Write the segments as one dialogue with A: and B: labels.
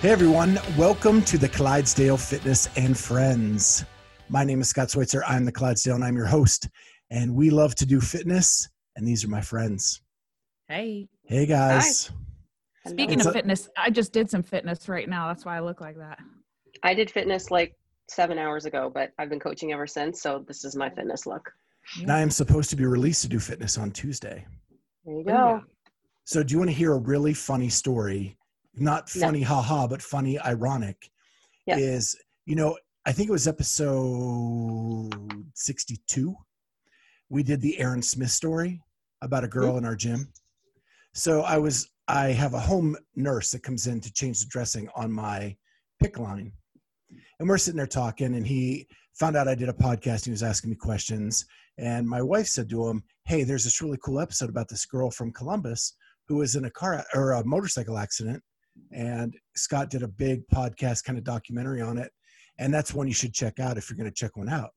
A: Hey everyone, welcome to the Clydesdale Fitness and Friends. My name is Scott Schweitzer. I'm the Clydesdale and I'm your host. And we love to do fitness, and these are my friends.
B: Hey.
A: Hey guys.
B: Speaking
A: It's
B: of
A: a-
B: fitness, I just did some fitness right now. That's why I look like that.
C: I did fitness like seven hours ago, but I've been coaching ever since. So this is my fitness look.
A: And I am supposed to be released to do fitness on Tuesday.
C: There you go.
A: So, do you want to hear a really funny story? Not
C: No.
A: funny, haha, but funny, ironic.
C: Yes.
A: Is, you know, I think it was episode 62. We did the Aaron Smith story about a mm-hmm. girl in our gym. So, I was, I have a home nurse that comes in to change the dressing on my PICC line. And we're sitting there talking, and he found out I did a podcast. He was asking me questions. And my wife said to him, Hey, there's this really cool episode about this girl from Columbus who was in a car or a motorcycle accident. And Scott did a big podcast kind of documentary on it. And that's one you should check out if you're going to check one out.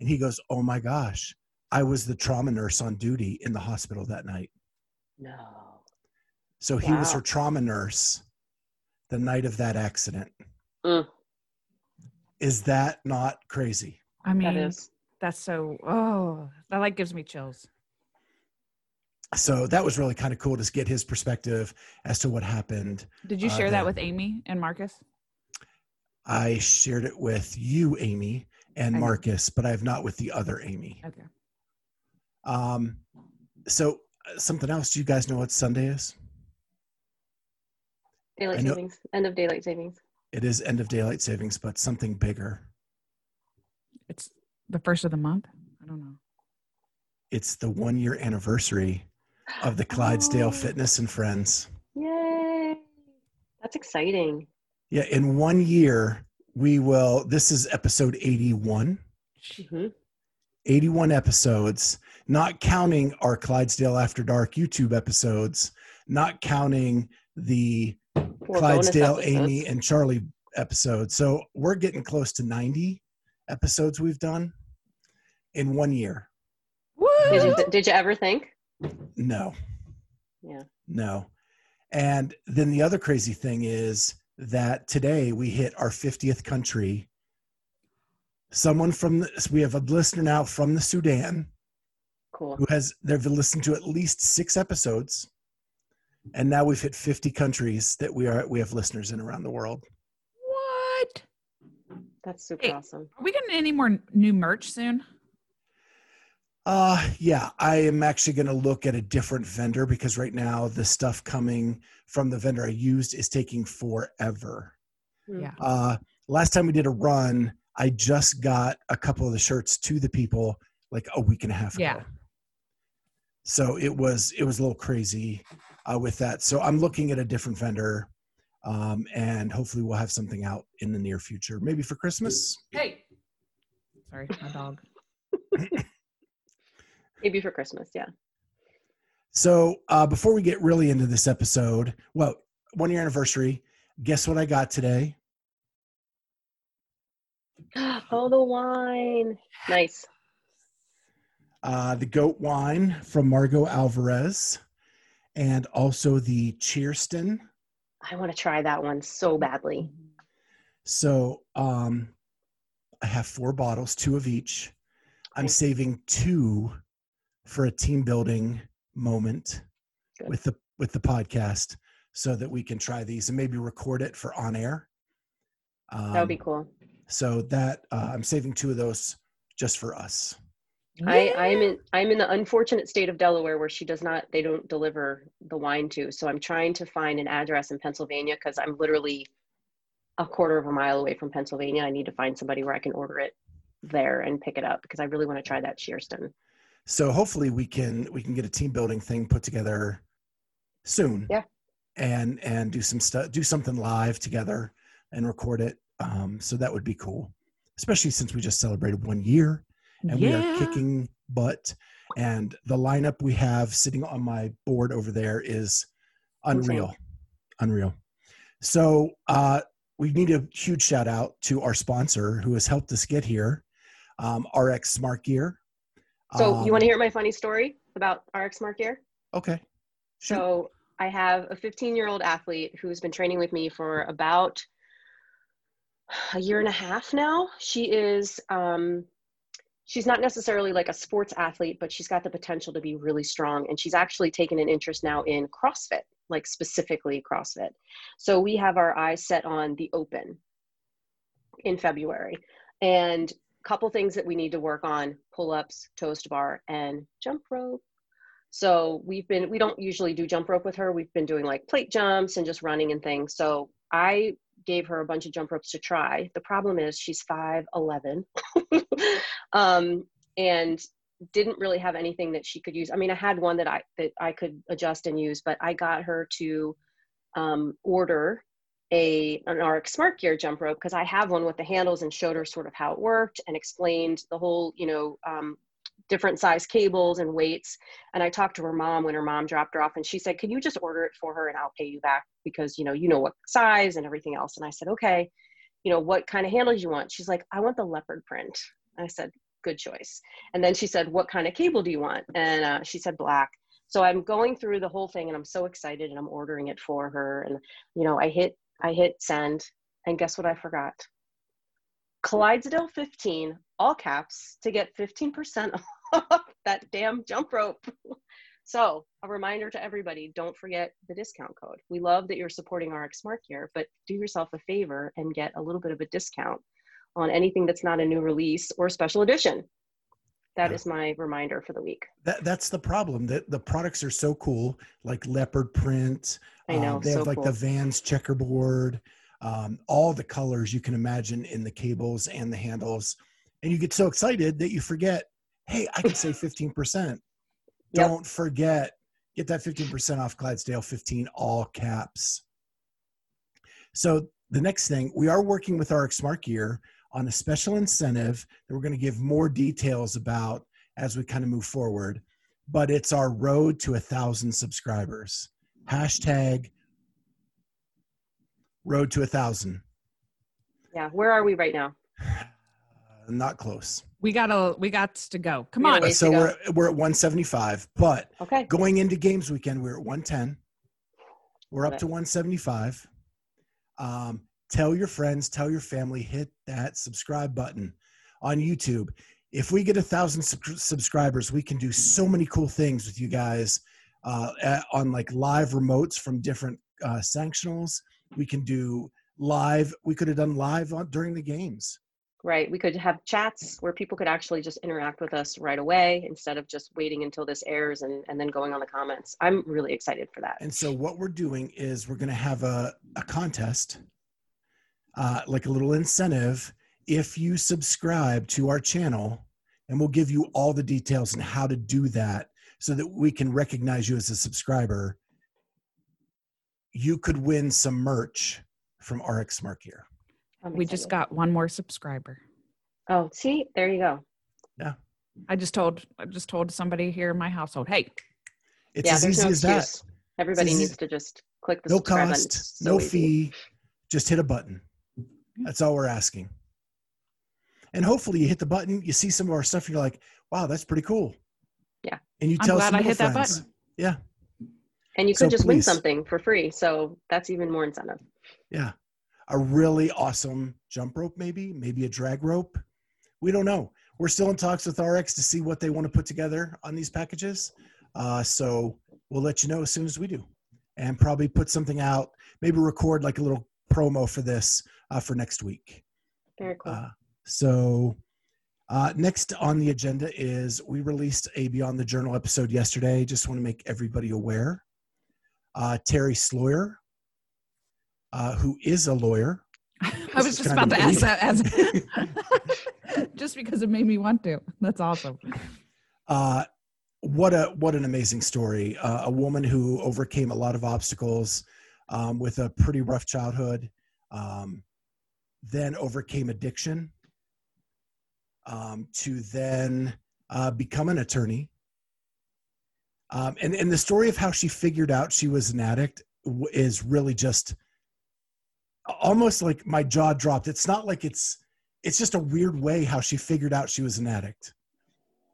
A: And he goes, Oh my gosh, I was the trauma nurse on duty in the hospital that night.
C: No.
A: So he was her trauma nurse the night of that accident.
C: Mm.
A: Is that not crazy?
B: I mean,
C: That is.
B: that's so, oh, that like gives me chills.
A: So that was really kind of cool to get his perspective as to what happened.
B: Did you
A: Uh,
B: share
A: the-
B: that with Amy and Marcus?
A: I shared it with you, Amy, and
B: I know.
A: Marcus, but I have not with the other Amy.
B: Okay.
A: Um, so uh, something else. Do you guys know what Sunday is?
C: Daylight
A: know-
C: savings. End of daylight savings.
A: It is end of daylight savings, but something bigger.
B: It's the first of the month. I don't know.
A: It's the one year anniversary of the Clydesdale
C: Oh.
A: Fitness and Friends.
C: Yay. That's exciting.
A: Yeah, in one year, we will. This is episode 81.
C: hmm
A: 81 episodes, not counting our Clydesdale After Dark YouTube episodes, not counting the
C: Four
A: Clydesdale. Amy, and Charlie episodes. So we're getting close to 90 episodes we've done in one year.
C: Did
B: Woo!
C: you, did you ever think?
A: No,
C: Yeah.
A: no. And then the other crazy thing is that today we hit our 50th country. Someone from the, we have a listener now from the Sudan
C: Cool.
A: who has they've listened to at least six episodes and now we've hit 50 countries that we are we have listeners in around the world
B: What?
C: That's super
B: Hey.
C: awesome.
B: Are we getting any more new merch soon?
A: Uh yeah i am actually going to look at a different vendor because right now the stuff coming from the vendor i used is taking forever
C: Mm.
B: Yeah.
A: uh last time we did a run i just got a couple of the shirts to the people like a week and a half ago
B: Yeah.
A: so it was it was a little crazy uh, with that so i'm looking at a different vendor um, and hopefully we'll have something out in the near future maybe for christmas
B: Hey. Sorry, my dog.
C: Maybe for Christmas. Yeah.
A: so uh, before we get really into this episode well one year anniversary guess what i got today
C: oh, the wine. Nice.
A: uh, the goat wine from margaux alvarez and also the cheerston
C: I want to try that one so badly.
A: So um, I have four bottles, two of each. I'm saving two for a team building moment
C: Good.
A: with the with the podcast. so that we can try these and maybe record it for on air. Um,
C: That would be cool.
A: So that uh, I'm saving two of those just for us.
C: I, I'm in I'm in the unfortunate state of Delaware where she does not they don't deliver the wine to. So I'm trying to find an address in Pennsylvania because I'm literally a quarter of a mile away from Pennsylvania. I need to find somebody where I can order it there and pick it up because I really want to try that Shearston.
A: So hopefully we can we can get a team building thing put together soon.
C: Yeah.
A: And and do some stuff do something live together and record it. Um, so that would be cool, especially since we just celebrated one year and we are kicking butt. And the lineup we have sitting on my board over there is unreal, unreal. So uh, we need a huge shout out to our sponsor who has helped us get here, um, RX Smart Gear.
C: So you want
A: Um,
C: to hear my funny story about RX Smart Gear?
A: Okay. Shoot.
C: So I have a 15 year old athlete who's been training with me for about a year and a half now. She is, um, she's not necessarily like a sports athlete, but she's got the potential to be really strong. And she's actually taken an interest now in CrossFit, like specifically CrossFit. So we have our eyes set on the open in February. And couple things that we need to work on pull ups, toes to bar, and jump rope. So we've been, we don't usually do jump rope with her. We've been doing like plate jumps and just running and things. So I gave her a bunch of jump ropes to try. The problem is she's 5'11 um, and didn't really have anything that she could use. I mean, I had one that I, that I could adjust and use, but I got her to um, order a an RX Smart Gear jump rope because I have one with the handles and showed her sort of how it worked and explained the whole, you know, um, different size cables and weights. And I talked to her mom when her mom dropped her off and she said, Can you just order it for her and I'll pay you back because you know, you know what size and everything else. And I said, Okay, you know, what kind of handles you want? She's like, I want the leopard print. I said, Good choice. And then she said, What kind of cable do you want? And uh, she said black. So I'm going through the whole thing and I'm so excited and I'm ordering it for her. And you know, I hit I hit send and guess what I forgot? Clydesdale 15, all caps, to get 15% off that damn jump rope. So, a reminder to everybody don't forget the discount code. We love that you're supporting RX Smart Gear, but do yourself a favor and get a little bit of a discount on anything that's not a new release or special edition. That is my reminder for the week.
A: That that's the problem. That the products are so cool, like leopard print.
C: I know,
A: Um, they
C: so
A: have like the. Vans checkerboard, um, all the colors you can imagine in the cables and the handles, and you get so excited that you forget. Hey, I can save fifteen percent.
C: Yep.
A: Don't forget. Get that fifteen percent off Clydesdale fifteen all caps. So the next thing, we are working with our Smart Gear on a special incentive that we're going to give more details about as we kind of move forward. But it's our road to a thousand subscribers. Hashtag road to a thousand.
C: Yeah, where are we right now?
A: Not close.
B: We gotta we got to go. Come on.
A: so we're we're at 175, but
C: Okay.
A: going into games weekend, we're at 110. We're up to 175. Um, tell your friends, tell your family, hit that subscribe button on YouTube. If we get a thousand sub- subscribers, we can do so many cool things with you guys uh, at- on like live remotes from different uh, sanctionals. We can do live. We could have done live on, during the games.
C: Right. We could have chats where people could actually just interact with us right away instead of just waiting until this airs and, and then going on the comments. I'm really excited for that.
A: And so what we're doing is we're going to have a, a contest, uh, like a little incentive. If you subscribe to our channel, and we'll give you all the details on how to do that so that we can recognize you as a subscriber, you could win some merch from RX Smart Gear.
B: We just got one more subscriber.
C: Oh, see, there you go. Yeah.
B: I just told I just told somebody here in my household, hey,
A: It's
C: yeah,
A: as easy
C: no
A: as that.
C: Everybody
A: easy-
C: needs to just click the
A: No
C: subscribe button.
A: cost, no fee, just hit a button. That's all we're asking. And hopefully you hit the button, you see some of our stuff, you're like, wow, that's pretty cool.
C: Yeah.
A: And you
B: I'm
A: tell
B: glad
A: some
B: I
A: more
B: hit that
A: friends.
B: button.
A: Yeah.
C: And you could
A: So
C: just win something for free. So that's even more incentive.
A: Yeah. A really awesome jump rope, maybe, maybe a drag rope. We don't know. We're still in talks with RX to see what they want to put together on these packages. Uh, so we'll let you know as soon as we do. and probably put something out. Maybe record like a little promo for this uh, for next week.
C: Very cool.
A: Uh, so uh, next on the agenda is we released a Beyond the Journal episode yesterday. Just want to make everybody aware. Uh, Terry Sloyer, uh, who is a lawyer.
B: I was just about to ask that as just because it made me want to. That's awesome.
A: Uh, what a what an amazing story! Uh, a woman who overcame a lot of obstacles um, with a pretty rough childhood, um, then overcame addiction, um, to then uh, become an attorney. Um, and and the story of how she figured out she was an addict is really just almost like my jaw dropped. It's not like it's it's just a weird way how she figured out she was an addict.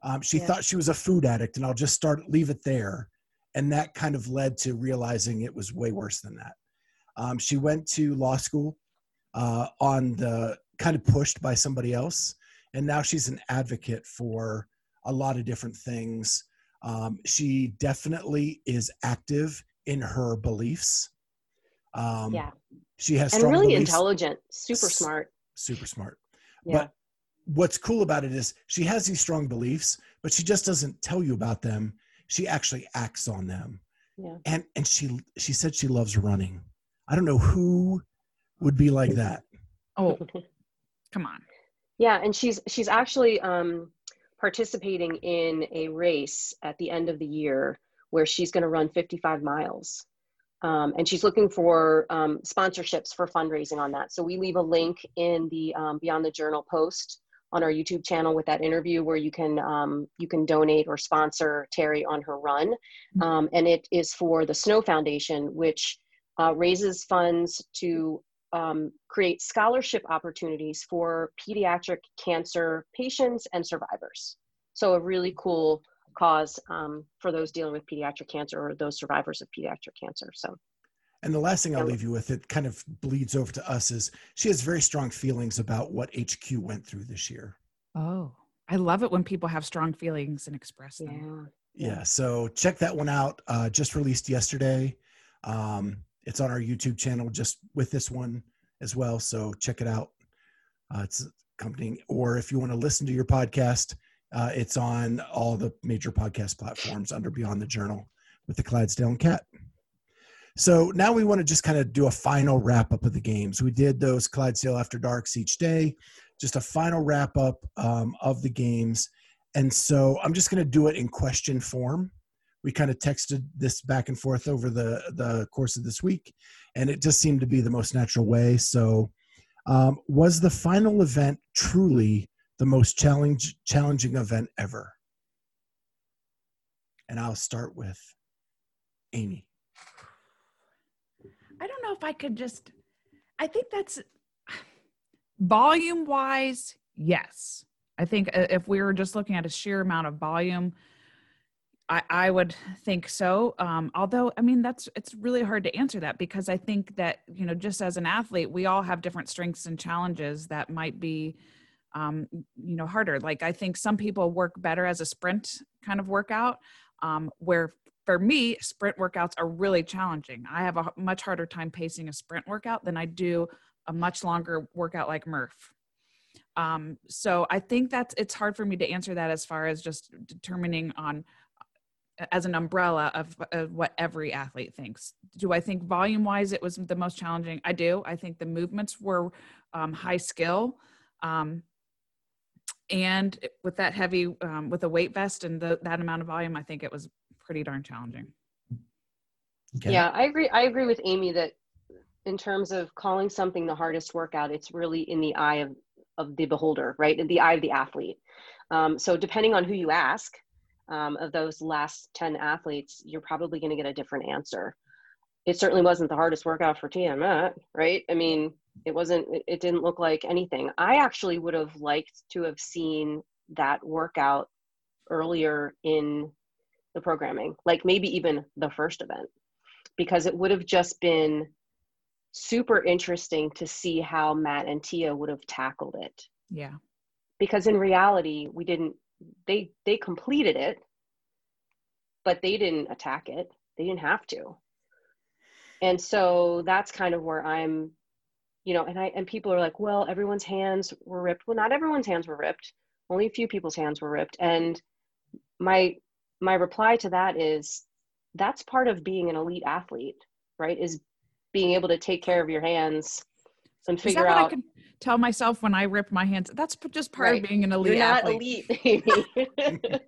A: Um, she
C: Yeah.
A: thought she was a food addict, and I'll just start leave it there. And that kind of led to realizing it was way worse than that. Um, she went to law school uh, on the kind of pushed by somebody else, and now she's an advocate for a lot of different things. Um, she definitely is active in her beliefs. Um,
C: yeah.
A: she has
C: And really
A: beliefs,
C: intelligent, super
A: S-
C: smart.
A: super smart.
C: Yeah.
A: But what's cool about it is she has these strong beliefs, but she just doesn't tell you about them. She actually acts on them.
C: Yeah.
A: And and she she said she loves running. I don't know who would be like that.
B: Oh, come on.
C: Yeah, and she's she's actually um, participating in a race at the end of the year where she's going to run 55 miles, um, and she's looking for um, sponsorships for fundraising on that. So we leave a link in the um, Beyond the Journal post on our YouTube channel with that interview where you can um, you can donate or sponsor Terry on her run, um, and it is for the Snow Foundation, which uh, raises funds to um, create scholarship opportunities for pediatric cancer patients and survivors. So, a really cool cause um, for those dealing with pediatric cancer or those survivors of pediatric cancer. So,
A: And the last thing I'll leave you with, it kind of bleeds over to us, is she has very strong feelings about what HQ went through this year.
B: Oh, I love it when people have strong feelings and express them.
C: yeah.
A: Yeah, so check that one out. Uh, just released yesterday. Um, it's on our YouTube channel, just with this one as well. So check it out. Uh, it's accompanying, or if you want to listen to your podcast, uh, it's on all the major podcast platforms under Beyond the Journal with the Clydesdale and Cat. So now we want to just kind of do a final wrap up of the games. We did those Clydesdale After Darks each day, just a final wrap up um, of the games. And so I'm just going to do it in question form. We kind of texted this back and forth over the, the course of this week, and it just seemed to be the most natural way. So, um, was the final event truly the most challenge, challenging event ever? And I'll start with Amy.
B: I don't know if I could just, I think that's volume wise, yes. I think uh, if we were just looking at a sheer amount of volume, I, I would think so. Um, although, I mean, that's it's really hard to answer that because I think that you know, just as an athlete, we all have different strengths and challenges that might be, um, you know, harder. Like I think some people work better as a sprint kind of workout, um, where for me, sprint workouts are really challenging. I have a much harder time pacing a sprint workout than I do a much longer workout like Murph. Um, so I think that's it's hard for me to answer that as far as just determining on as an umbrella of, of what every athlete thinks. Do I think volume wise it was the most challenging? I do. I think the movements were um, high skill. Um, and with that heavy, um, with a weight vest and the, that amount of volume, I think it was pretty darn challenging.
A: Okay.
C: Yeah, I agree. I agree with Amy that in terms of calling something the hardest workout, it's really in the eye of, of the beholder, right? In the eye of the athlete. Um, so depending on who you ask, um, of those last 10 athletes, you're probably going to get a different answer. It certainly wasn't the hardest workout for Tiamat, right? I mean, it wasn't, it, it didn't look like anything. I actually would have liked to have seen that workout earlier in the programming, like maybe even the first event, because it would have just been super interesting to see how Matt and Tia would have tackled it.
B: Yeah.
C: Because in reality, we didn't, they, they completed it, but they didn't attack it. They didn't have to. and so that's kind of where i'm you know and i and people are like well everyone's hands were ripped well not everyone's hands were ripped only a few people's hands were ripped and my my reply to that is that's part of being an elite athlete right is being able to take care of your hands and
B: Is
C: figure
B: that what I can tell myself when I rip my hands? That's just part
C: Right.
B: of being an elite
C: you're not
B: athlete.
C: elite Amy.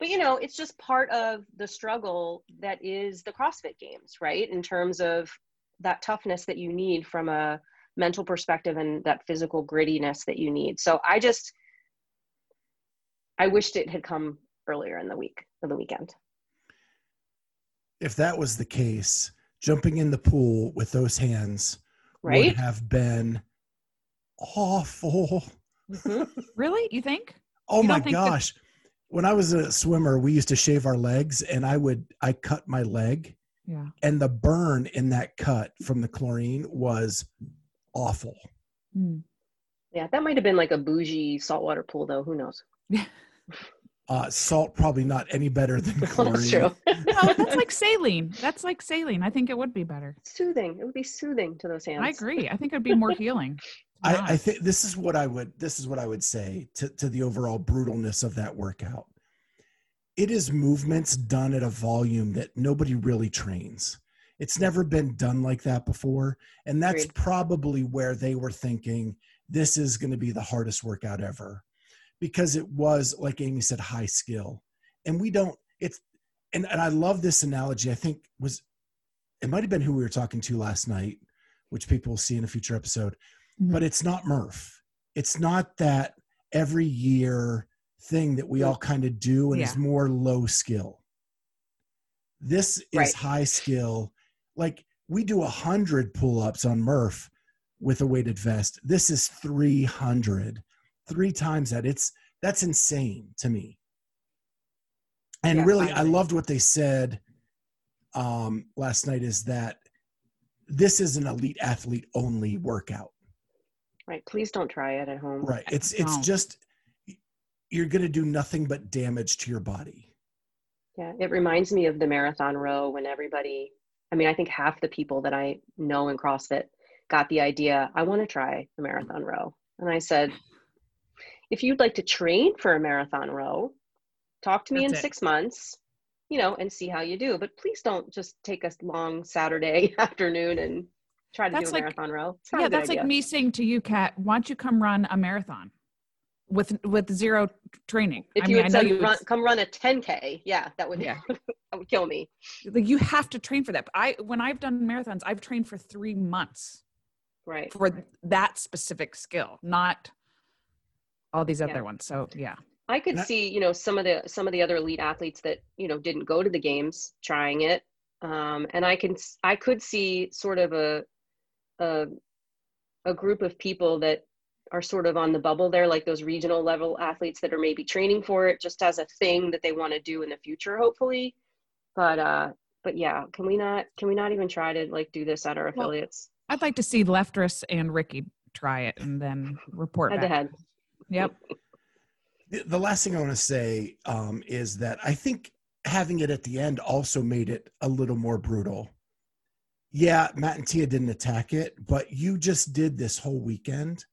C: but you know it's just part of the struggle that is the crossfit games right in terms of that toughness that you need from a mental perspective and that physical grittiness that you need so i just i wished it had come earlier in the week or the weekend
A: If that was the case, jumping in the pool with those hands
C: right
A: would have been awful.
C: Mhm.
B: Really? You think?
A: Oh
B: You
A: my
B: don't think that-
A: gosh. When I was a swimmer, we used to shave our legs and I would I cut my leg
B: Yeah.
A: and the burn in that cut from the chlorine was awful.
B: Hmm.
C: yeah that might have been like a bougie saltwater pool though who knows
A: Uh, salt probably not any better than chlorine.
C: that's true
B: No, that's like saline. That's like saline. I think it would be better.
C: soothing it would be soothing to those hands
B: I agree. I think it'd be more healing.
A: I, I think this is what I would this is what I would say to, to the overall brutalness of that workout. It is movements done at a volume that nobody really trains. It's never been done like that before. And that's
C: Agreed.
A: probably where they were thinking this is going to be the hardest workout ever. Because it was, like Amy said, high skill. And we don't, it's and, and I love this analogy. I think was it might have been who we were talking to last night, which people will see in a future episode
B: Mhm.
A: but it's not Murph. It's not that every year thing that we all kind of do and it's
B: Yeah.
A: more low skill. This is
C: Right.
A: high skill. Like we do a hundred pull-ups on Murph with a weighted vest. This is 300, three times that. It's that's insane to me. And
C: Yeah,
A: really, I
C: finally.
A: loved what they said um, last night. Is that this is an elite athlete only workout.
C: right please don't try it at home
A: Right. It's it's
B: Don't.
A: just you're going to do nothing but damage to your body.
C: Yeah, it reminds me of the marathon row when everybody, I mean, I think half the people that I know in CrossFit got the idea, I want to try the marathon row. And I said, if you'd like to train for a marathon row, talk to me
B: That's
C: in
B: it.
C: six months, you know, and see how you do. But please don't just take a long Saturday afternoon and try to
B: That's
C: do a
B: like-
C: marathon row.
B: Yeah, that's like me saying to you, Kat, why don't you come run a marathon with with zero training?
C: If
B: I
C: you
B: mean, know
C: said
B: you would
C: run, come run a 10K, yeah, that would,
B: Yeah.
C: that would kill me.
B: like you have to train for that. I when I've done marathons, I've trained for three months
C: Right.
B: for that specific skill, not all these other
C: Yeah.
B: ones. So yeah,
C: I could
A: I-
C: see, you know, some of the some of the other elite athletes that you know didn't go to the games trying it, um, and I can I could see sort of a a a group of people that are sort of on the bubble there, like those regional level athletes that are maybe training for it just as a thing that they want to do in the future, hopefully. But uh, but yeah, can we not can we not even try to like do this at our
B: Well,
C: affiliates
B: I'd like to see Leftress and Ricky try it and then report
C: head to head?
B: Yep.
A: The, the last thing I want to say um, is that I think having it at the end also made it a little more brutal. Yeah, Matt and Tia didn't attack it, but you just did this whole weekend.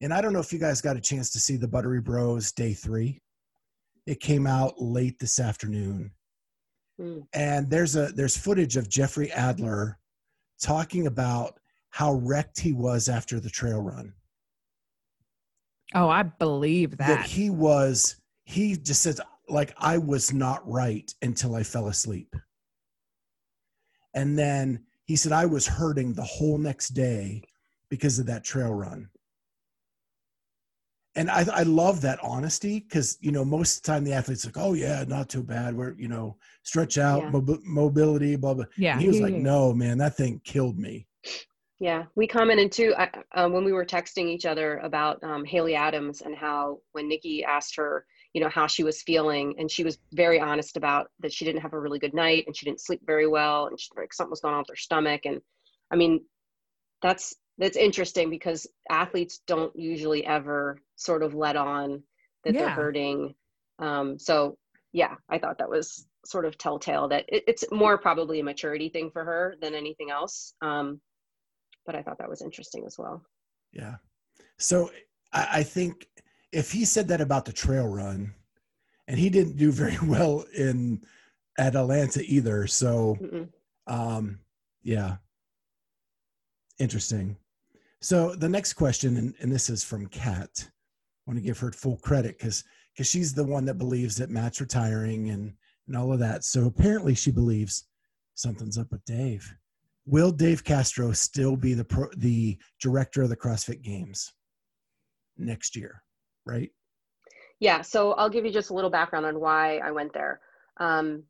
A: And I don't know if you guys got a chance to see the Buttery Bros day three. It came out late this afternoon.
C: Mm.
A: and there's a there's footage of Jeffrey Adler talking about how wrecked he was after the trail run.
B: Oh, I believe
A: That,
B: that.
A: he was he just says like I was not right until I fell asleep. And then he said I was hurting the whole next day because of that trail run. And I, I love that honesty because you know most of the time the athletes like oh yeah not too bad we're you know stretch out
C: Yeah.
A: mobi- mobility blah blah
B: yeah.
A: and he was
B: yeah,
A: like,
B: yeah.
A: "No, man, that thing killed me."
C: Yeah, we commented too I, um, when we were texting each other about um, Haley Adams and how when Nikki asked her, you know, how she was feeling, and she was very honest about that she didn't have a really good night and she didn't sleep very well, and she, like something was going on with her stomach. And I mean, that's that's interesting because athletes don't usually ever sort of let on that they're hurting. Um, so yeah, I thought that was sort of telltale that it, it's more probably a maturity thing for her than anything else. Um, but I thought that was interesting as well.
A: Yeah. So I, I think if he said that about the trail run, and he didn't do very well in at Atlanta either. So, um, yeah, interesting. So the next question, and, and this is from Kat. I want to give her full credit because because she's the one that believes that Matt's retiring and and all of that. So apparently she believes something's up with Dave. Will Dave Castro still be the pro, the director of the CrossFit Games next year? Right.
C: Yeah. So I'll give you just a little background on why I went there. Um,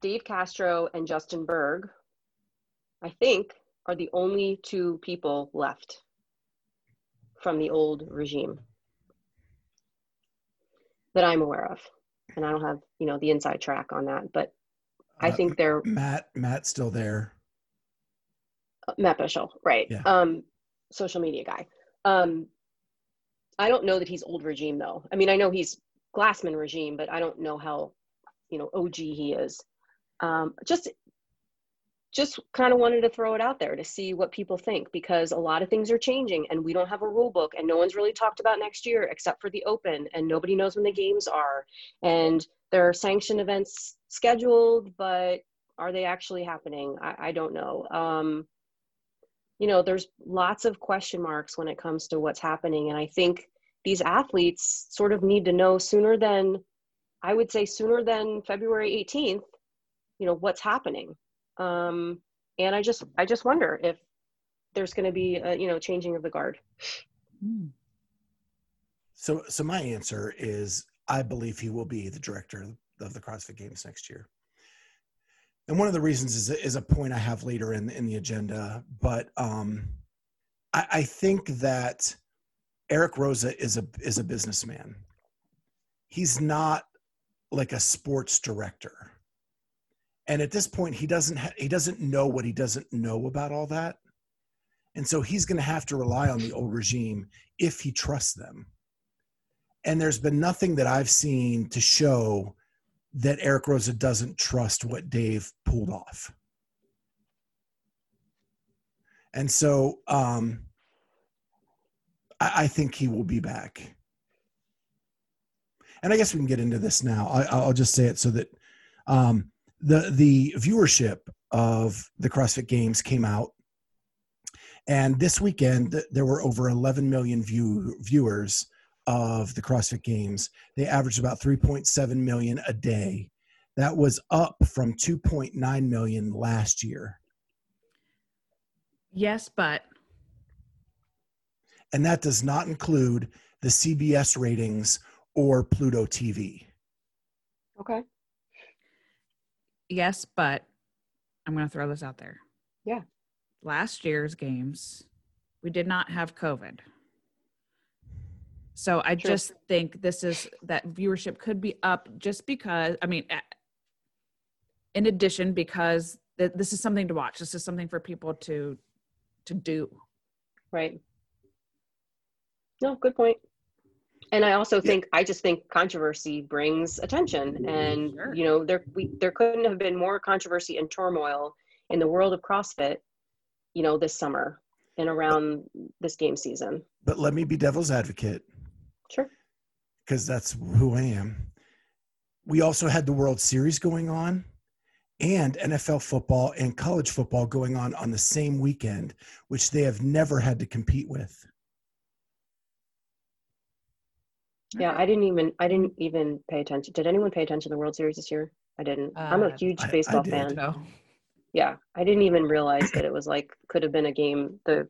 C: Dave Castro and Justin Bergh, I think, are the only two people left from the old regime that I'm aware of. And I don't have, you know, the inside track on that, but I
A: Uh,
C: think they're
A: Matt Matt's still there.
C: Matt Bishel, right?
A: Yeah.
C: Um, social media guy. Um, I don't know that he's old regime though. I mean, I know he's Glassman regime, but I don't know how, you know, OG he is. Um, just, just kind of wanted to throw it out there to see what people think because a lot of things are changing and we don't have a rule book and no one's really talked about next year except for the open and nobody knows when the games are and there are sanction events scheduled, but are they actually happening? I, I don't know. Um, you know, there's lots of question marks when it comes to what's happening. And I think these athletes sort of need to know sooner than, I would say, sooner than February 18th, you know, what's happening. Um, and I just, I just wonder if there's going to be a, you know, changing of the guard.
B: Hmm.
A: So so my answer is I believe he will be the director of the CrossFit Games next year. And one of the reasons is, is a point I have later in in the agenda, but um, I, I think that Eric Roza is a is a businessman. He's not like a sports director, and at this point, he doesn't ha- he doesn't know what he doesn't know about all that, and so he's going to have to rely on the old regime if he trusts them and there's been nothing that I've seen to show that Eric Roza doesn't trust what Dave pulled off. And so um, I, I think he will be back. And I guess we can get into this now. I, I'll just say it so that um, the the viewership of the CrossFit Games came out, and this weekend there were over 11 million view, viewers of the CrossFit Games. They averaged about 3.7 million a day. That was up from 2.9 million last year.
B: Yes, but
A: And that does not include the CBS ratings or Pluto TV.
C: Okay.
B: Yes, but I'm going to throw this out there.
C: Yeah.
B: Last year's games, we did not have COVID. So I
C: True.
B: just think this is that viewership could be up just because, I mean, in addition, because th- this is something to watch. This is something for people to to do.
C: Right. No, good point. And I also
A: Yeah.
C: think I just think controversy brings attention, mm, and
B: Sure.
C: you know there we there couldn't have been more controversy and turmoil in the world of CrossFit, you know, this summer and around this game season.
A: But let me be devil's advocate
C: Sure.
A: because that's who I am. We also had the World Series going on and NFL football and college football going on on the same weekend, which they have never had to compete with.
C: Yeah, I didn't even I didn't even pay attention. Did anyone pay attention to the World Series this year? I didn't. I'm a
B: Uh,
C: huge
A: I- I
C: baseball
A: did.
C: fan.
B: So
C: Yeah, I didn't even realize that it was like could have been a game. The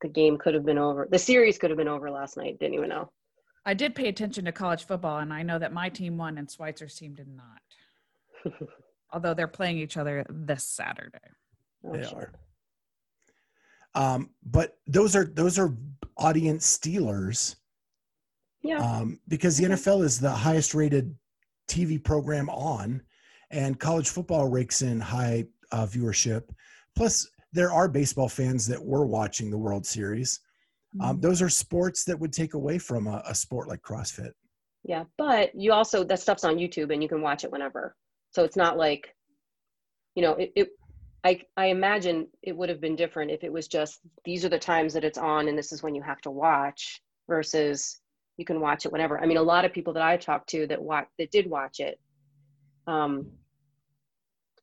C: the game could have been over. The series could have been over last night. Didn't even know.
B: I did pay attention to college football, and I know that my team won and Schweitzer's team did not. Although they're playing each other this Saturday.
C: Oh,
A: They
C: shit.
A: are. Um, but those are those are audience stealers
C: Yeah.
A: um, because the. NFL is the highest rated TV program on, and college football rakes in high uh, viewership. Plus, there are baseball fans that were watching the World Series. Um, those are sports that would take away from a, a sport like CrossFit.
C: Yeah, but you also that stuff's on YouTube and you can watch it whenever. So it's not like, you know, it. it I I imagine it would have been different if it was just these are the times that it's on and this is when you have to watch versus you can watch it whenever. I mean, a lot of people that I talked to that watch that did watch it, um,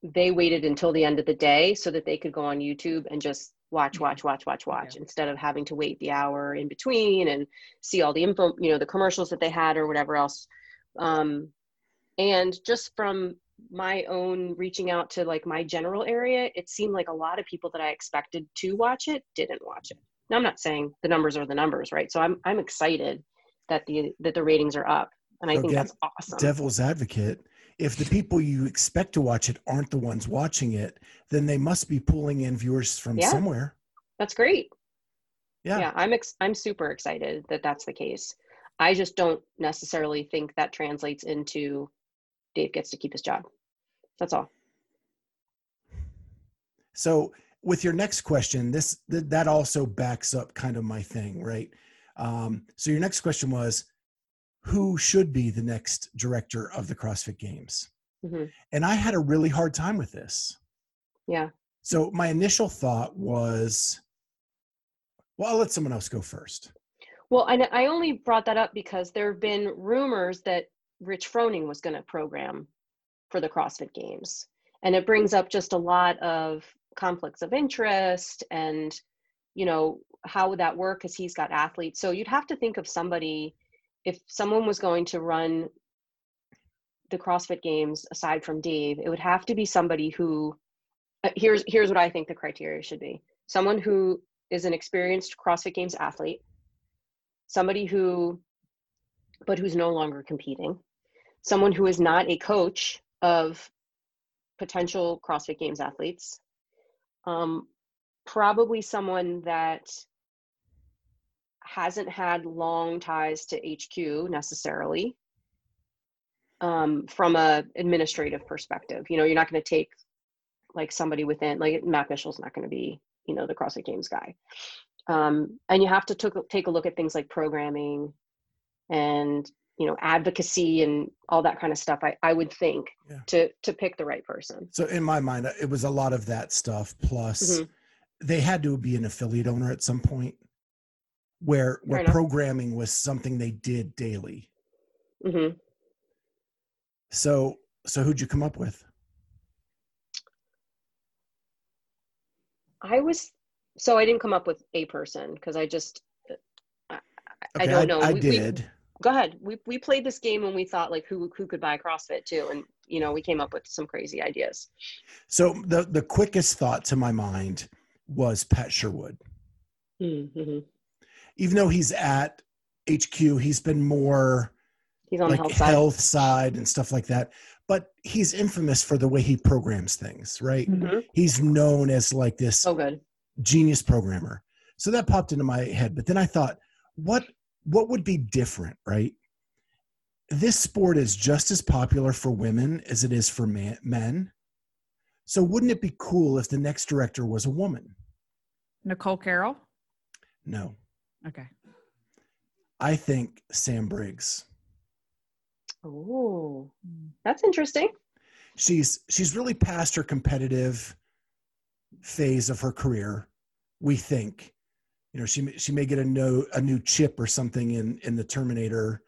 C: they waited until the end of the day so that they could go on YouTube and just watch, watch, watch, watch, watch, instead of having to wait the hour in between and see all the info, you know, the commercials that they had or whatever else. Um, and just from my own reaching out to like my general area, it seemed like a lot of people that I expected to watch it didn't watch it. Now I'm not saying the numbers are the numbers, right? So I'm I'm excited that the that the ratings are up, and I
A: So
C: think that's awesome.
A: Devil's advocate. If the people you expect to watch it aren't the ones watching it, then they must be pulling in viewers from
C: Yeah.
A: somewhere.
C: That's great.
A: Yeah.
C: yeah i'm ex- i'm super excited that that's the case i just don't necessarily think that translates into dave gets to keep his job that's all
A: So with your next question, this th- that also backs up kind of my thing, right? Um, so your next question was, who should be the next director of the CrossFit Games?
C: Mhm.
A: And I had a really hard time with this.
C: yeah
A: So my initial thought was, well, I'll let someone else go first.
C: well I, I only brought that up because there have been rumors that rich froning was going to program for the crossfit games and it brings up just a lot of conflicts of interest and you know how would that work because he's got athletes so you'd have to think of somebody if someone was going to run the CrossFit games aside from Dave, it would have to be somebody who uh, here's here's what I think the criteria should be. Someone who is an experienced CrossFit games athlete, somebody who but who's no longer competing, someone who is not a coach of potential CrossFit games athletes, um, probably someone that hasn't had long ties to HQ necessarily um, from a administrative perspective. You know, you're not going to take like somebody within like Matt Mitchell's not going to be you know the CrossFit Games guy, um, and you have to took, take a look at things like programming and you know advocacy and all that kind of stuff. I, I would think
A: Yeah.
C: to to pick the right person.
A: So in my mind, it was a lot of that stuff. Plus,
C: Mhm.
A: they had to be an affiliate owner at some point, where where programming was something they did daily.
C: hmm
A: So so who'd you come up with?
C: I was so I didn't come up with a person because I just I, I- I don't know.
A: I,
C: We- we-
A: did.
C: go ahead. We we played this game and we thought like who who could buy CrossFit too, and you know we came up with some crazy ideas.
A: So the the quickest thought to my mind was Pat Sherwood.
C: Mm-hmm.
A: Even though he's at HQ, he's been more
C: He's on
A: like
C: the health
A: health,
C: side.
A: side and stuff like that. But he's infamous for the way he programs things, right?
C: Mhm.
A: He's known as like this
C: So good.
A: genius programmer. So that popped into my head. But then I thought, what what would be different, right? This sport is just as popular for women as it is for man, men. So wouldn't it be cool if the next director was a woman?
B: Nicole Carroll.
A: No.
B: Okay.
A: I think Sam Briggs.
C: Oh, that's interesting.
A: She's she's really past her competitive phase of her career. We think, you know, she may- she may get a no a new chip or something in in the Terminator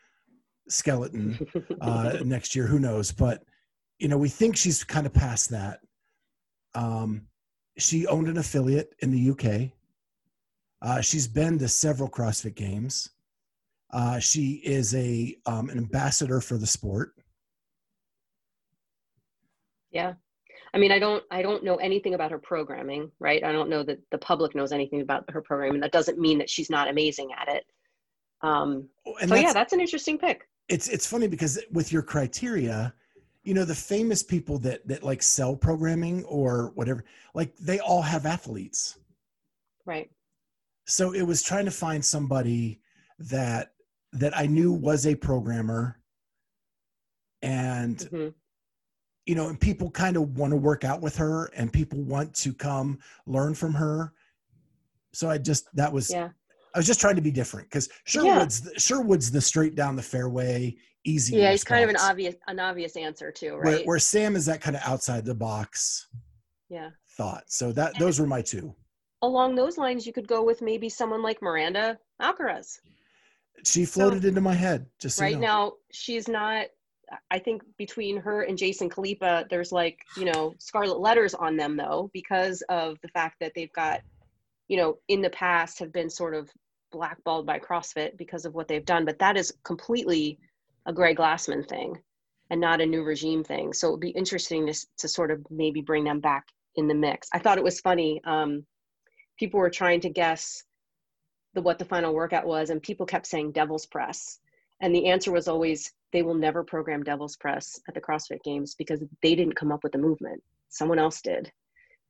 A: skeleton uh, next year. Who knows? But you know, we think she's kind of past that. Um, she owned an affiliate in the UK. Uh, she's been to several CrossFit games. Uh, she is a um, an ambassador for the sport.
C: yeah. I mean, I don't I don't know anything about her programming, right? I don't know that the public knows anything about her programming. That doesn't mean that she's not amazing at it. Um,
A: And
C: so
A: that's,
C: yeah, that's an interesting pick.
A: it's it's funny because with your criteria, you know, the famous people that that like sell programming or whatever, like they all have athletes.
C: Right.
A: So it was trying to find somebody that that i knew was a programmer and
C: Mhm.
A: you know and people kind of want to work out with her and people want to come learn from her so i just that was
C: Yeah.
A: i was just trying to be different because sherwood's the, sherwood's the straight down the fairway easy.
C: Yeah, he's kind of an obvious an obvious answer too,
A: Where,
C: right?
A: where Sam is that kind of outside the box
C: yeah.
A: thought. So that those were my two.
C: Along those lines, you could go with maybe someone like Miranda Alcaraz.
A: She floated into my head. Just so you
C: right
A: know.
C: now, she's not. I think between her and Jason Khalipa, there's like you know scarlet letters on them though because of the fact that they've got, you know, in the past have been sort of blackballed by CrossFit because of what they've done. But that is completely a Greg Glassman thing, and not a new regime thing. So it would be interesting to to sort of maybe bring them back in the mix. I thought it was funny. Um, people were trying to guess the what the final workout was, and people kept saying Devil's Press, and the answer was always they will never program Devil's Press at the CrossFit Games because they didn't come up with the movement. Someone else did,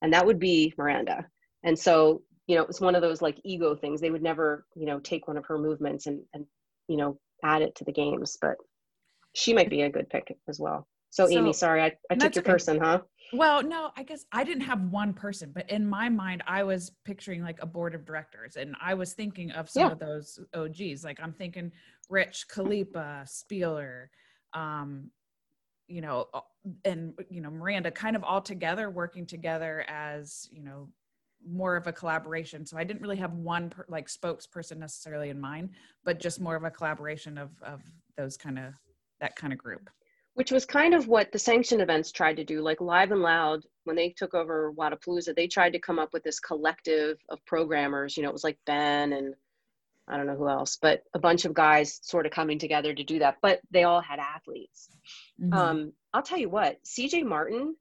C: and that would be Miranda. And so you know it was one of those like ego things. They would never you know take one of her movements and and you know add it to the games, but she might be a good pick as well. So, Amy, sorry, I, I took your
B: okay.
C: person, huh?
B: Well, no, I guess I didn't have one person, but in my mind, I was picturing like a board of directors, and I was thinking of some
C: Yeah.
B: of those OGs. Like I'm thinking Rich, Khalipa, Spealler, um, you know, and you know Miranda, kind of all together, working together as you know more of a collaboration. So I didn't really have one per, like spokesperson necessarily in mind, but just more of a collaboration of of those kind of that kind of group.
C: Which was kind of what the sanctioned events tried to do like live and loud when they took over wodapalooza they tried to come up with this collective of programmers you know it was like ben and i don't know who else but a bunch of guys sort of coming together to do that but they all had athletes
B: Mhm.
C: um, i'll tell you what cj martin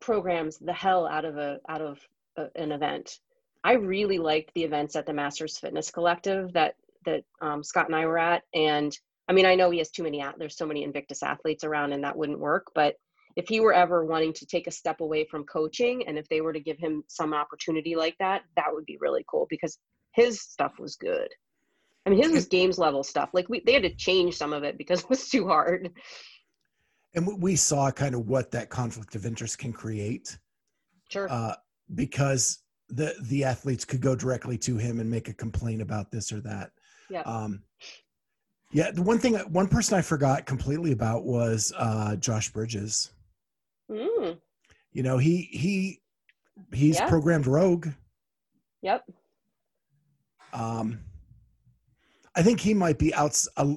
C: programs the hell out of a out of a, an event i really liked the events at the masters fitness collective that that um, scott and i were at and I mean, I know he has too many, there's so many Invictus athletes around and that wouldn't work. But if he were ever wanting to take a step away from coaching and if they were to give him some opportunity like that, that would be really cool because his stuff was good. I mean, his was games level stuff. Like we, they had to change some of it because it was too hard.
A: And we- saw kind of what that conflict of interest can create
C: Sure.
A: uh, because the the athletes could go directly to him and make a complaint about this or that.
C: Yeah.
A: Um, yeah. The one thing, one person I forgot completely about was uh, Josh Bridges.
C: Mm,
A: You know, he he he's
C: Yeah.
A: programmed Rogue.
C: yep.
A: Um, I think he might be out. A,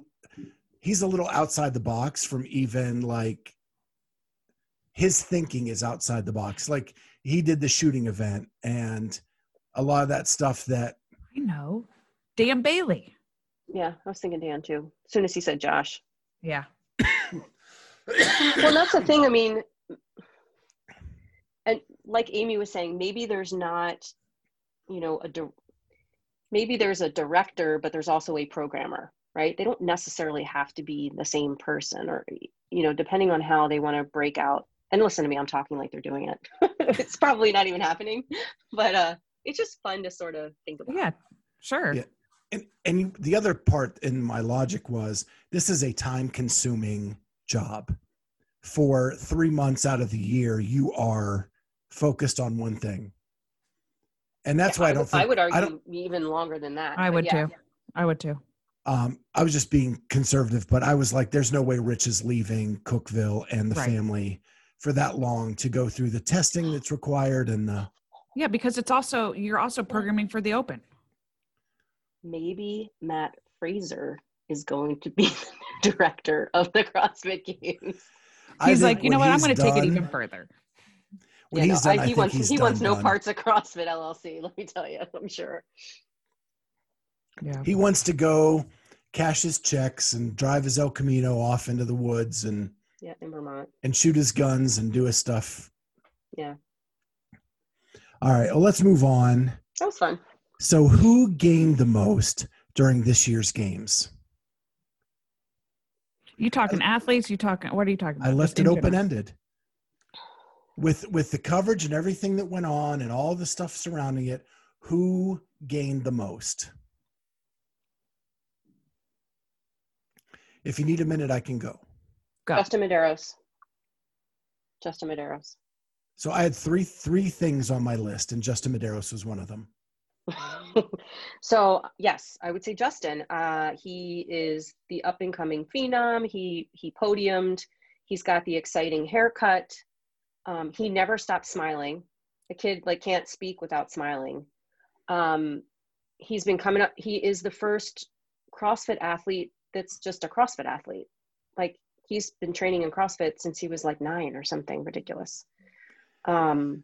A: he's a little outside the box from even like his thinking is outside the box. Like he did the shooting event and a lot of that stuff that
B: I know. Dan Bailey.
C: Yeah. I was thinking Dan too. As soon as he said Josh.
B: Yeah.
C: well that's the thing i mean and like amy was saying maybe there's not you know a di- maybe there's a director but there's also a programmer right they don't necessarily have to be the same person or you know depending on how they want to break out and listen to me i'm talking like they're doing it it's probably not even happening but uh it's just fun to sort of think about
B: Yeah. Sure.
A: Yeah. And and you- the other part in my logic was this is a time consuming job for three months out of the year you are focused on one thing and that's
C: Yeah,
A: why i
C: would-
A: don't think
C: I would argue
A: don't-
C: even longer than that
B: I would
C: yeah.
B: too. I would too.
A: um, I was just being conservative, but I was like, there's no way Rich is leaving Cookeville and the
B: Right.
A: family for that long to go through the testing that's required and the
B: Yeah, because it's also you're also programming for the open.
C: Maybe Matt Fraser is going to be the director of the CrossFit Games.
B: He's like, you know what? I'm going to take it even further.
A: When
C: Yeah, no,
A: done,
C: I-
A: I,
C: he
A: think
C: wants
A: he's
C: he wants
A: done,
C: no
A: done.
C: parts of CrossFit LLC. Let me tell you, I'm sure.
B: Yeah.
A: He wants to go cash his checks and drive his El Camino off into the woods and
C: Yeah, in Vermont.
A: and shoot his guns and do his stuff.
C: Yeah,
A: All right, well, let's move on.
C: that was fun.
A: So, who gained the most during this year's games?
B: You talking athletes? You talking? What are you talking about?
A: I left it open ended. With with the coverage and everything that went on and all the stuff surrounding it, who gained the most? If you need a minute, I can go.
B: Go.
C: Justin Medeiros. Justin Medeiros.
A: So I had three three things on my list, and Justin Medeiros was one of them.
C: So yes, I would say Justin. Uh, he is the up and coming phenom. He he podiumed. He's got the exciting haircut. Um, he never stopped smiling. The kid like can't speak without smiling. Um, he's been coming up. He is the first CrossFit athlete that's just a CrossFit athlete. Like he's been training in CrossFit since he was like nine or something ridiculous. Um,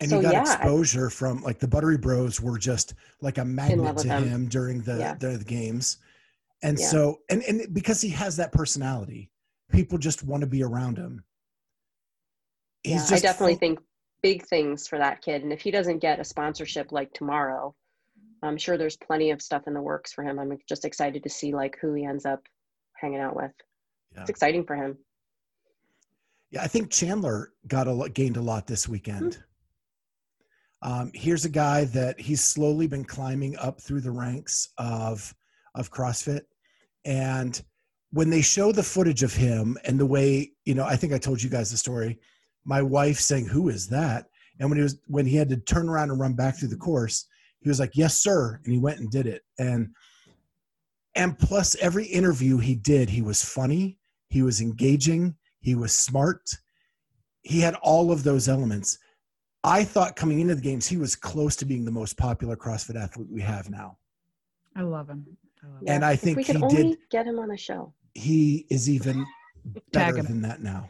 A: and
C: so,
A: he got
C: yeah,
A: exposure from like the Buttery Bros were just like a magnet to
C: him.
A: him during the,
C: Yeah.
A: the the games, and
C: Yeah.
A: so and and because he has that personality, people just want to be around him.
C: yeah,
A: He's
C: I definitely think big things for that kid. And if he doesn't get a sponsorship like tomorrow, I'm sure there's plenty of stuff in the works for him. I'm just excited to see like who he ends up hanging out with.
A: Yeah.
C: It's exciting for him.
A: Yeah, I think Chandler got a lot, gained a lot this weekend.
C: Hmm.
A: Um, here's a guy that he's slowly been climbing up through the ranks of of CrossFit, and when they show the footage of him and the way you know, I think I told you guys the story. My wife saying, "Who is that?" And when he was when he had to turn around and run back through the course, he was like, "Yes, sir," and he went and did it. And and plus, every interview he did, he was funny, he was engaging, he was smart, he had all of those elements. I thought coming into the games, he was close to being the most popular CrossFit athlete we have now.
B: I love him. I love him.
A: And I
C: if
A: think
C: we could
A: he
C: only
A: did-
C: get him on the show.
A: He is even better than that now.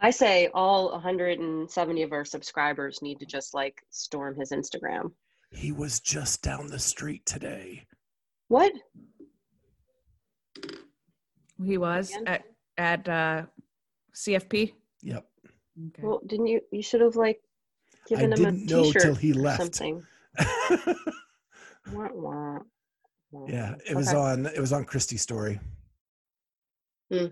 C: I say all 170 of our subscribers need to just like storm his Instagram.
A: He was just down the street today.
C: What?
B: He was at at uh, CFP.
A: Yep.
B: Okay.
C: Well, didn't you? You should have like given him
A: didn't
C: a
A: know
C: T-shirt
A: till he left.
C: something. Wah, wah, wah.
A: yeah, it was on it was on Christie's story. Hmm.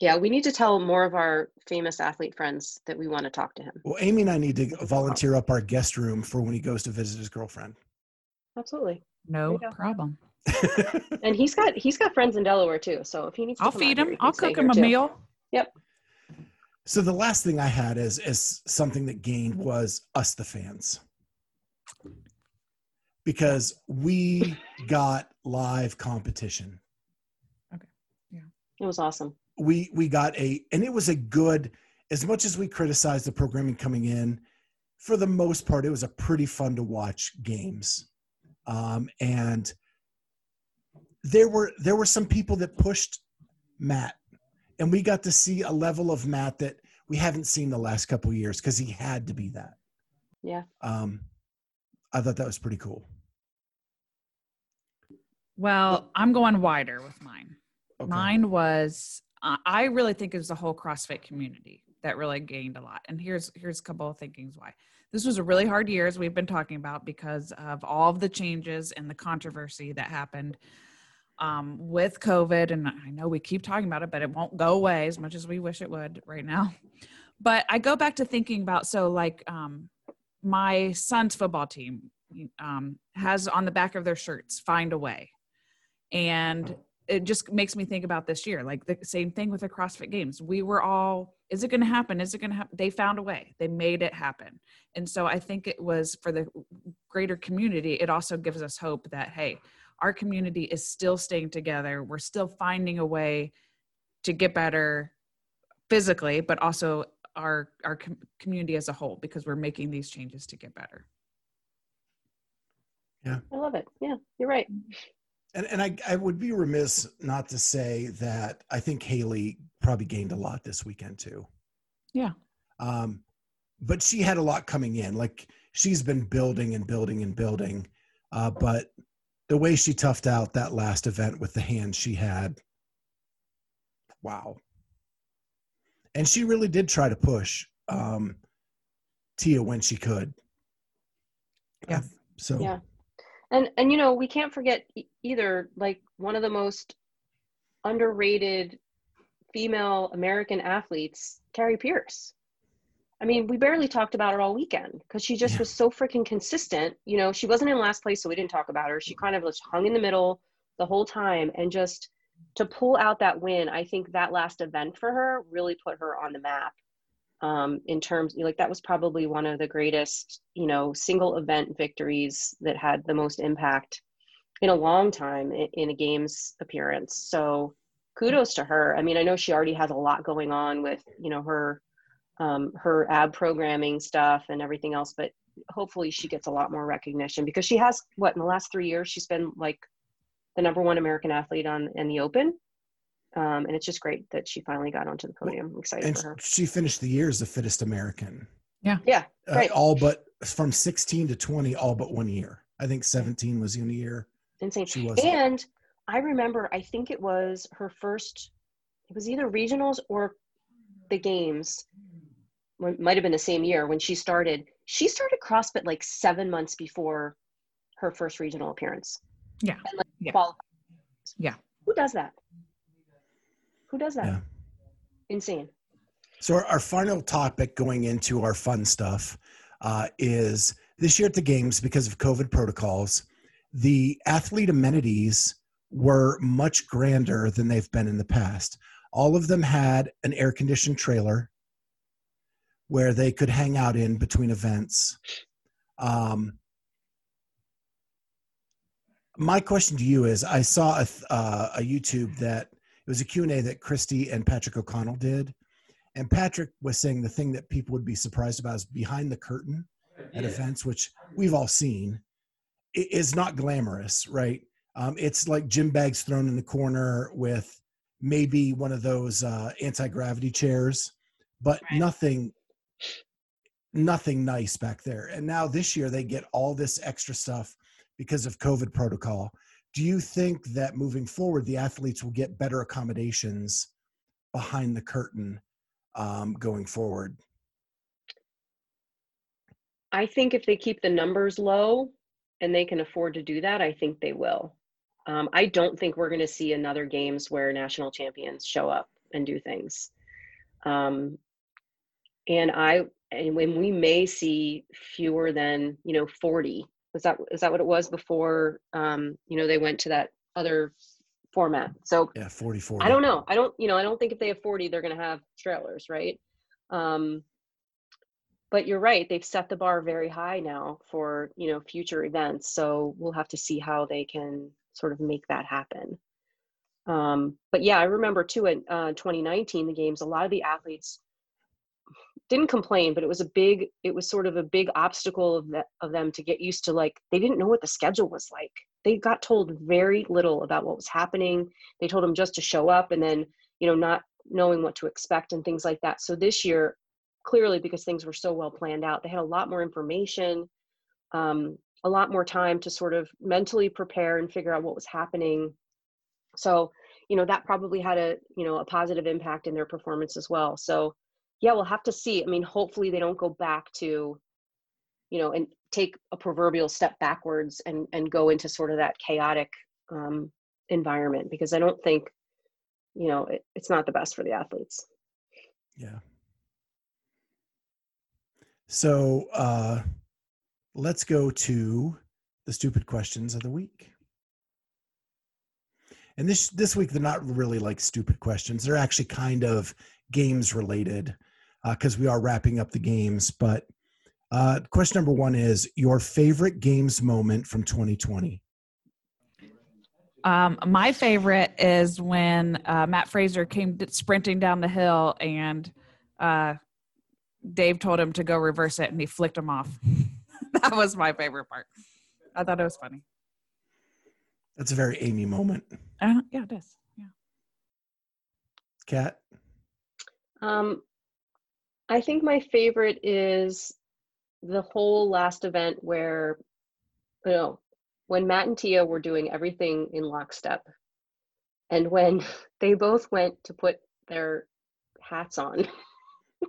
C: Yeah, we need to tell more of our famous athlete friends that we want to talk to him.
A: Well, Amy and I need to
C: That's a good
A: volunteer up our guest room for when he goes to visit his girlfriend.
C: Absolutely.
B: no problem.
C: And he's got he's got friends in Delaware too. So if he needs to
B: I'll feed him.
C: he
B: I'll cook him a
C: too.
B: meal.
A: So the last thing I had is is something that gained was us the fans. Because we got live competition. Okay. Yeah.
C: It was awesome.
A: we we got a and it was a good as much as we criticized the programming coming in for the most part it was a pretty fun to watch games um, and there were there were some people that pushed matt and we got to see a level of matt that we haven't seen the last couple of years because he had to be that
C: Yeah.
A: um, i thought that was pretty cool
B: Well, I'm going wider with mine.
A: okay.
B: Mine was uh, I really think it was the whole CrossFit community that really gained a lot. And here's here's a couple of thinkings why. This was a really hard year, as we've been talking about, because of all of the changes and the controversy that happened um, with COVID. And I know we keep talking about it, but it won't go away as much as we wish it would right now. But I go back to thinking about so like um, my son's football team um, has on the back of their shirts "Find a Way," and it just makes me think about this year like the same thing with the crossfit games. We were all is it going to happen? Is it going to happen they found a way. They made it happen. And so i think it was for the greater community it also gives us hope that hey our community is still staying together we're still finding a way to get better physically but also our our com- community as a whole because we're making these changes to get better Yeah,
C: I love it. Yeah, you're right.
A: And and I, I would be remiss not to say that I think Haley probably gained a lot this weekend too.
B: Yeah.
A: Um, but she had a lot coming in. Like she's been building and building and building. Uh, but the way she toughed out that last event with the hands she had, wow. And she really did try to push um, Tia when she could.
B: Yeah.
A: Uh, so
C: Yeah. And and you know, we can't forget e- either like one of the most underrated female American athletes, Kari Pearce. I mean, we barely talked about her all weekend because she just
A: Yeah.
C: was so freaking consistent. You know, she wasn't in last place, so we didn't talk about her. She kind of just hung in the middle the whole time and just to pull out that win, I think that last event for her really put her on the map. um, in terms like that was probably one of the greatest you know single event victories that had the most impact in a long time in, in a games appearance so kudos to her i mean i know she already has a lot going on with you know her um, her ab programming stuff and everything else but hopefully she gets a lot more recognition because she has what in the last three years she's been like the number one american athlete on in the open um, and it's just great that she finally got onto the podium. I'm excited
A: and
C: for her.
A: she finished the year as the fittest American.
B: Yeah.
C: Yeah.
A: Uh,
C: Right.
A: all but from 16 to 20, all but one year. I think 17 was the only year
C: Insane.
A: she was.
C: And I remember, I think it was her first, it was either regionals or the games. Well, It might have been the same year when she started. She started CrossFit like seven months before her first regional appearance.
B: Yeah.
C: And like
B: Yeah.
C: qualified.
B: Yeah.
C: Who does that? Who does that?
A: Yeah.
C: Insane.
A: So our, our final topic going into our fun stuff uh, is this year at the games because of COVID protocols, the athlete amenities were much grander than they've been in the past. All of them had an air conditioned trailer where they could hang out in between events. Um, my question to you is: I saw a, uh, a YouTube that it was a Q and A that Christy and Patrick O'Connell did, and Patrick was saying the thing that people would be surprised about is behind the curtain at events, which we've all seen, i- is not glamorous, right? Um, it's like gym bags thrown in the corner with maybe one of those uh, anti gravity chairs, but
B: Right.
A: nothing, nothing nice back there. And now this year they get all this extra stuff because of COVID protocol. Do you think that moving forward, the athletes will get better accommodations behind the curtain um, going forward?
C: I think if they keep the numbers low and they can afford to do that, I think they will. Um, I don't think we're going to see another games where national champions show up and do things. Um, and I and when we may see fewer than you know 40 is that is that what it was before um, you know they went to that other format so
A: Yeah, 40 40.
C: I don't know. I don't, you know, I don't think if they have 40, they're going to have trailers, right? Um, but you're right. They've set the bar very high now for, you know, future events. So we'll have to see how they can sort of make that happen. Um, but yeah, I remember too in uh, 2019, the games, a lot of the athletes didn't complain, but it was a big, it was sort of a big obstacle of, of them to get used to like, they didn't know what the schedule was like. They got told very little about what was happening. They told them just to show up and then you know not knowing what to expect and things like that. So this year clearly because things were so well planned out they had a lot more information um, a lot more time to sort of mentally prepare and figure out what was happening. So you know that probably had a you know a positive impact in their performance as well. So yeah we'll have to see i mean hopefully they don't go back to you know and take a proverbial step backwards and and go into sort of that chaotic um, environment because I don't think, you know, it, it's not the best for the athletes.
A: Yeah. So uh, let's go to the stupid questions of the week. And this this week they're not really like stupid questions. They're actually kind of games related because we are wrapping up the games. But uh, question number one is your favorite games moment from 2020.
B: Um, my favorite is when uh, Matt Fraser came sprinting down the hill and uh, Dave told him to go reverse it and he flicked him off. that was my favorite part. I thought it was funny.
A: That's a very Amy moment.
B: Uh, yeah, it is. Yeah.
A: Kat.
C: Um, I think my favorite is the whole last event where, you know, when Matt and Tia were doing everything in lockstep, and when they both went to put their hats on.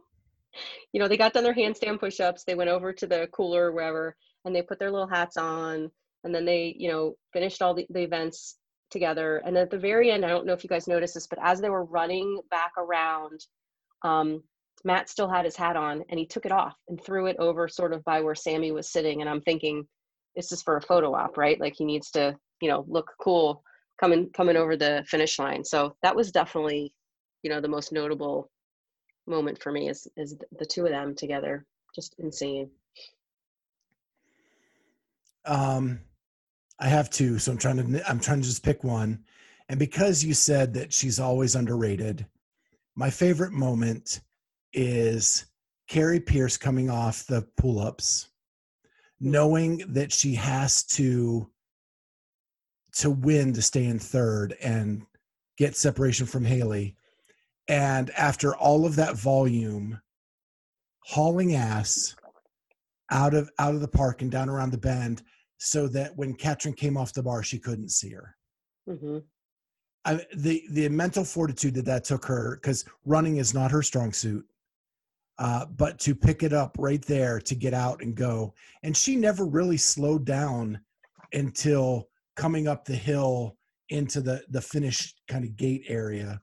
C: you know, they got done their handstand push-ups, they went over to the cooler or wherever, and they put their little hats on, and then they, you know, finished all the, the events together. And at the very end, I don't know if you guys noticed this, but as they were running back around, um, Matt still had his hat on and he took it off and threw it over sort of by where Sammy was sitting. And I'm thinking, this is for a photo op, right? Like he needs to, you know, look cool coming coming over the finish line. So that was definitely, you know, the most notable moment for me is is the two of them together. Just insane.
A: Um, I have two, so I'm trying to I'm trying to just pick one. And because you said that she's always underrated, my favorite moment is Kari Pearce coming off the pull ups, knowing that she has to to win to stay in third and get separation from Haley. And after all of that volume, hauling ass out of out of the park and down around the bend so that when Katrin came off the bar, she couldn't see her.
C: hmm
A: I, the the mental fortitude that that took her because running is not her strong suit, uh, but to pick it up right there to get out and go, and she never really slowed down until coming up the hill into the the finish kind of gate area.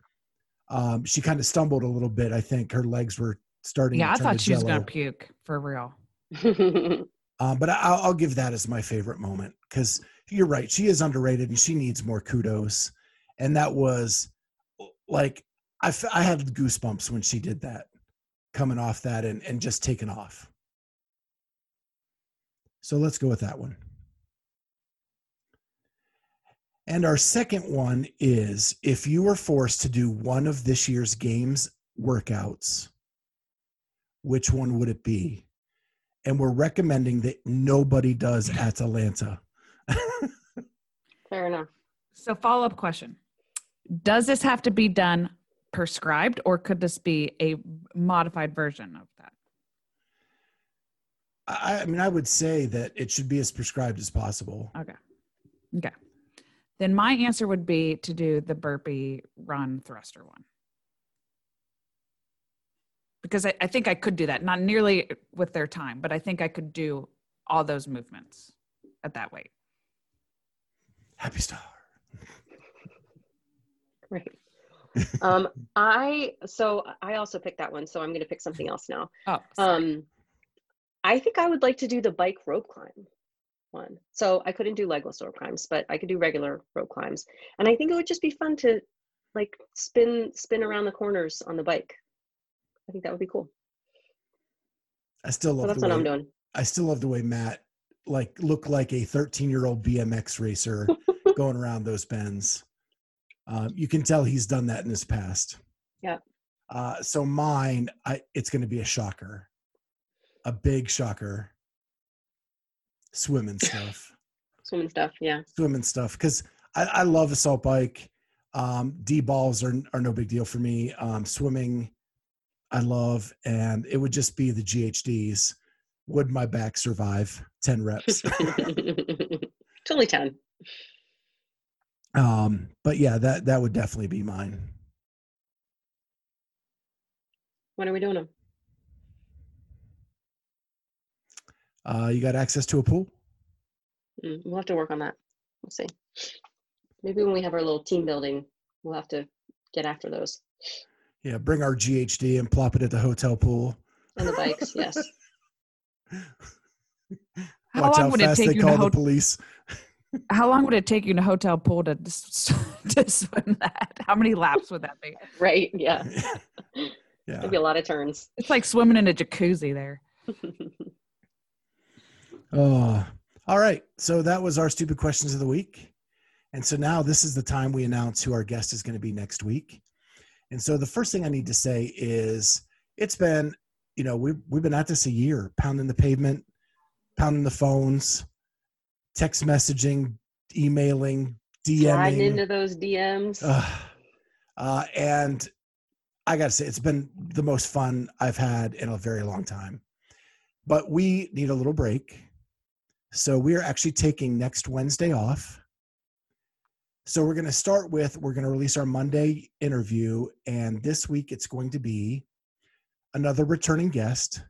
A: Um, she kind of stumbled a little bit. I think her legs were starting.
B: Yeah,
A: to
B: I thought
A: to
B: she was gonna puke for real.
A: Um, but I'll, I'll give that as my favorite moment because you're right. She is underrated and she needs more kudos. And that was like, I, f- I had goosebumps when she did that, coming off that and, and just taking off. So let's go with that one. And our second one is if you were forced to do one of this year's games workouts, which one would it be? and we're recommending that nobody does Atalanta.
C: Fair enough.
B: So follow up question: Does this have to be done prescribed, or could this be a modified version of that?
A: I, I mean, I would say that it should be as prescribed as possible.
B: Okay. Okay. Then my answer would be to do the burpee run thruster one. Because I, I think I could do that, not nearly with their time, but I think I could do all those movements at that weight.
A: Happy star.
C: Great. Um, I so I also picked that one, so I'm going to pick something else now.
B: Oh, sorry.
C: Um, I think I would like to do the bike rope climb one. So I couldn't do legless rope climbs, but I could do regular rope climbs, and I think it would just be fun to like spin spin around the corners on the bike. I think that would be cool.
A: I still
C: So
A: love
C: that's what
A: way,
C: I'm doing.
A: I still love the way Matt like looked like a 13 year old BMX racer going around those bends. Um, you can tell he's done that in his past.
C: Yeah.
A: Uh, so mine, I it's going to be a shocker, a big shocker. Swimming stuff.
C: Swimming stuff, yeah.
A: swimming stuff because I, I love assault bike. Um, D balls are are no big deal for me. Um, swimming, I love, and it would just be the GHDs. Would my back survive ten reps?
C: it's only ten.
A: Um, but yeah, that that would definitely be mine.
C: When are we doing them?
A: Uh, you got access to a pool?
C: Mm, we'll have to work on that. We'll see. Maybe when we have our little team building, we'll have to get after those
A: Yeah, bring our GHD and plop it at the hotel pool.
C: and the bikes. yes.
B: How
A: Watch
B: long
A: how
B: would it take you to
A: call the
B: hot-
A: police.
B: How long would it take you in a hotel pool to, to swim that? How many laps would that be?
C: Right. Yeah.
A: yeah.
C: There'd be a lot of turns.
B: It's like swimming in a jacuzzi there.
A: Oh, all right. So that was our stupid questions of the week. And so now this is the time we announce who our guest is going to be next week. And so the first thing I need to say is it's been, you know, we've, we've been at this a year, pounding the pavement, pounding the phones, text messaging, emailing,
C: Sliding
A: DMing.
C: into those DMs.
A: Ugh. uh, and I got to say, it's been the most fun I've had in a very long time. But we need a little break. So we are actually taking next Wednesday off. So we're going to start with we're going to release our Monday interview. And this week it's going to be another returning guest,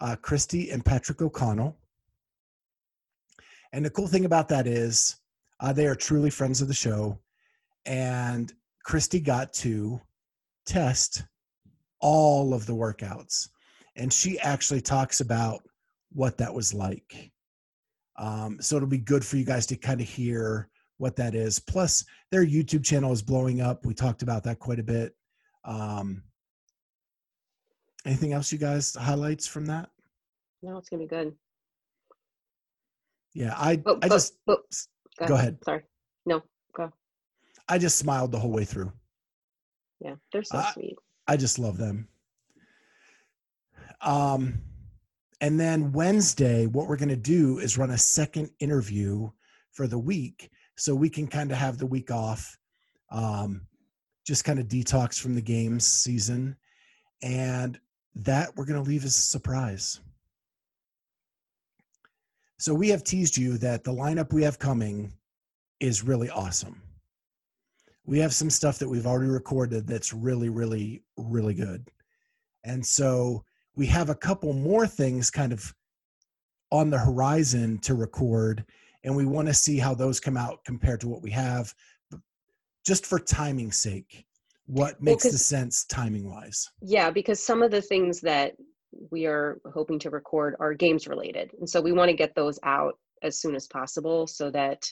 A: uh, Christy and Patrick O'Connell. And the cool thing about that is uh, they are truly friends of the show. And Christy got to test all of the workouts. And she actually talks about what that was like. Um, so it'll be good for you guys to kind of hear what that is. Plus, their YouTube channel is blowing up. We talked about that quite a bit. Um, anything else you guys highlights from that?
C: No, it's gonna be good.
A: Yeah, I
C: But,
A: I
C: but-
A: just
C: but-
A: go ahead.
C: Sorry. No, go.
A: I just smiled the whole way through.
C: Yeah, they're so
A: Uh,
C: sweet.
A: I just love them. Um, and then Wednesday, what we're going to do is run a second interview for the week, so we can kind of have the week off, um, just kind of detox from the games season, and that we're going to leave as a surprise. So we have teased you that the lineup we have coming is really awesome. We have some stuff that we've already recorded that's really, really, really good. And so we have a couple more things kind of on the horizon to record, and we want to see how those come out compared to what we have, just for timing's sake. What makes the
C: 'cause-
A: sense timing wise?
C: Yeah, because some of the things that we are hoping to record are games related. And so we want to get those out as soon as possible so that,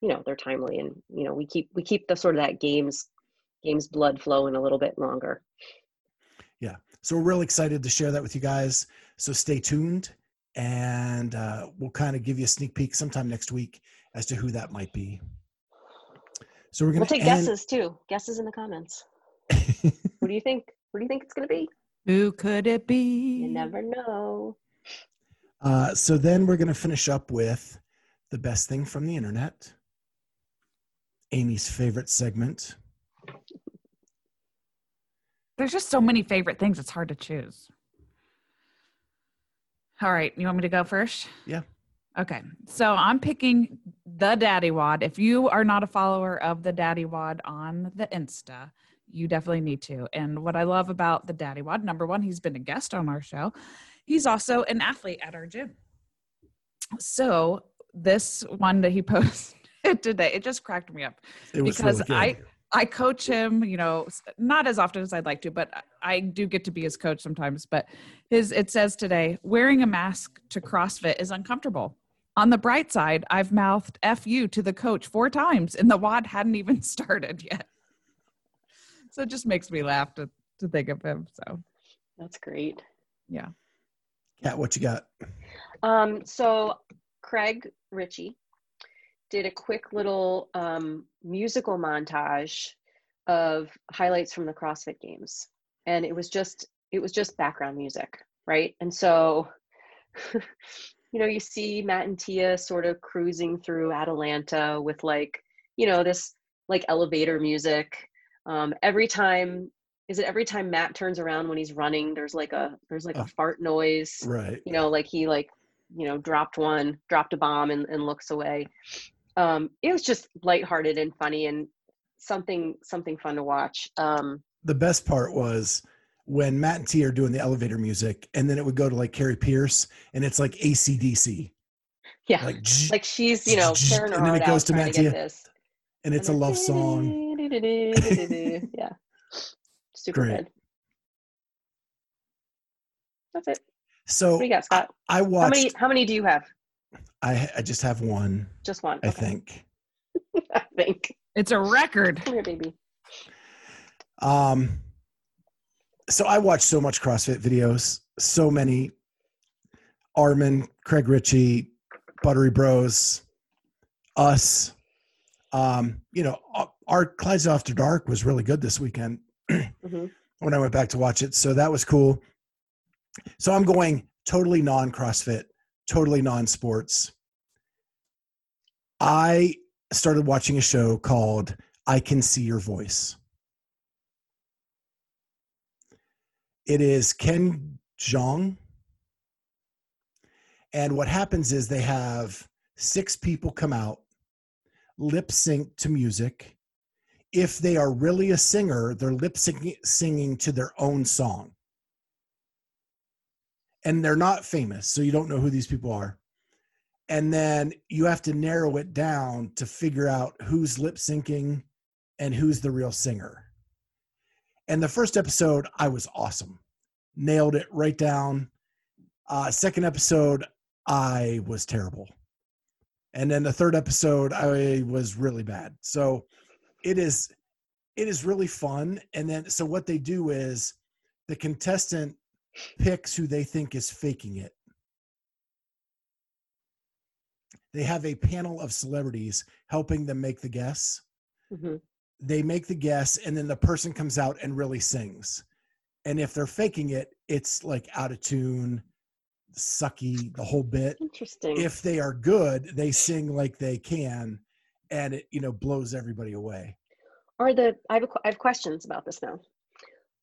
C: you know, they're timely and, you know, we keep we keep the sort of that games games blood flowing a little bit longer. Yeah.
A: So we're really excited to share that with you guys. So stay tuned, and uh, we'll kind of give you a sneak peek sometime next week as to who that might be. So we're
C: We'll
A: gonna
C: take
A: end-
C: guesses too. Guesses in the comments. What do you think? What do you think it's gonna be?
B: Who could it be?
C: You never know.
A: Uh, so then we're going to finish up with the best thing from the internet, Amy's favorite segment.
B: There's just so many favorite things. It's hard to choose. All right. You want me to go first?
A: Yeah.
B: Okay. So I'm picking the Daddy Wad. If you are not a follower of the Daddy Wad on the Insta, you definitely need to. And what I love about the Daddy Wad, number one, he's been a guest on our show. He's also an athlete at our gym. So this one that he posted today, it just cracked me up Because
A: really good.
B: I coach him, you know, not as often as I'd like to, but I- I do get to be his coach sometimes. But his it says today, wearing a mask to CrossFit is uncomfortable. On the bright side, I've mouthed "f you" to the coach four times, and the wad hadn't even started yet. So it just makes me laugh to to think of him. So
C: That's great.
B: yeah,
A: Kat, what you got?
C: Um, so Craig Richey did a quick little um, musical montage of highlights from the CrossFit Games, and it was just it was just background music, right? And so, you know, you see Matt and Tia sort of cruising through Atalanta with like you know this like elevator music. Um, every time is it every time Matt turns around when he's running, there's like a there's like
A: Oh.
C: a fart noise
A: Right.
C: you know like he like you know dropped one dropped a bomb and, and looks away um it was just lighthearted and funny and something something fun to watch um
A: The best part was when Matt and T are doing the elevator music, and then it would go to like Kari Pearce, and it's like ACDC.
C: yeah
A: Like,
C: like, she's you know
A: and then it goes to Matt
C: to
A: and it's a love song.
C: yeah super
A: Great.
C: good that's it
A: So
C: what do you got scott
A: I
C: how
A: watched.
C: many how many do you have
A: I I just have one.
C: just one
A: I
C: Okay.
A: think.
C: i think
B: it's a record.
C: come here baby
A: Um, so I watch so much CrossFit videos, so many. Armen, Craig Richey, Buttery Bros, us. Um, you know, our- Clydesdale After Dark was really good this weekend
C: hmm
A: when I went back to watch it. So that was cool. So I'm going totally non CrossFit, totally non sports. I started watching a show called I Can See Your Voice. It is Ken Jeong. And what happens is they have six people come out, lip sync to music. If they are really a singer, they're lip singing to their own song. And they're not famous, so you don't know who these people are. And then you have to narrow it down to figure out who's lip syncing and who's the real singer. And the first episode, I was awesome. Nailed it right down. Uh, second episode, I was terrible. And then the third episode, I was really bad. So it is it is really fun. And then so what they do is the contestant picks who they think is faking it. They have a panel of celebrities helping them make the guess.
C: hmm
A: They make the guess, and then the person comes out and really sings. And if they're faking it, it's like out of tune, sucky, the whole bit.
C: Interesting.
A: If they are good, they sing like they can, and it you know blows everybody away.
C: Are the I have a, I have questions about this now.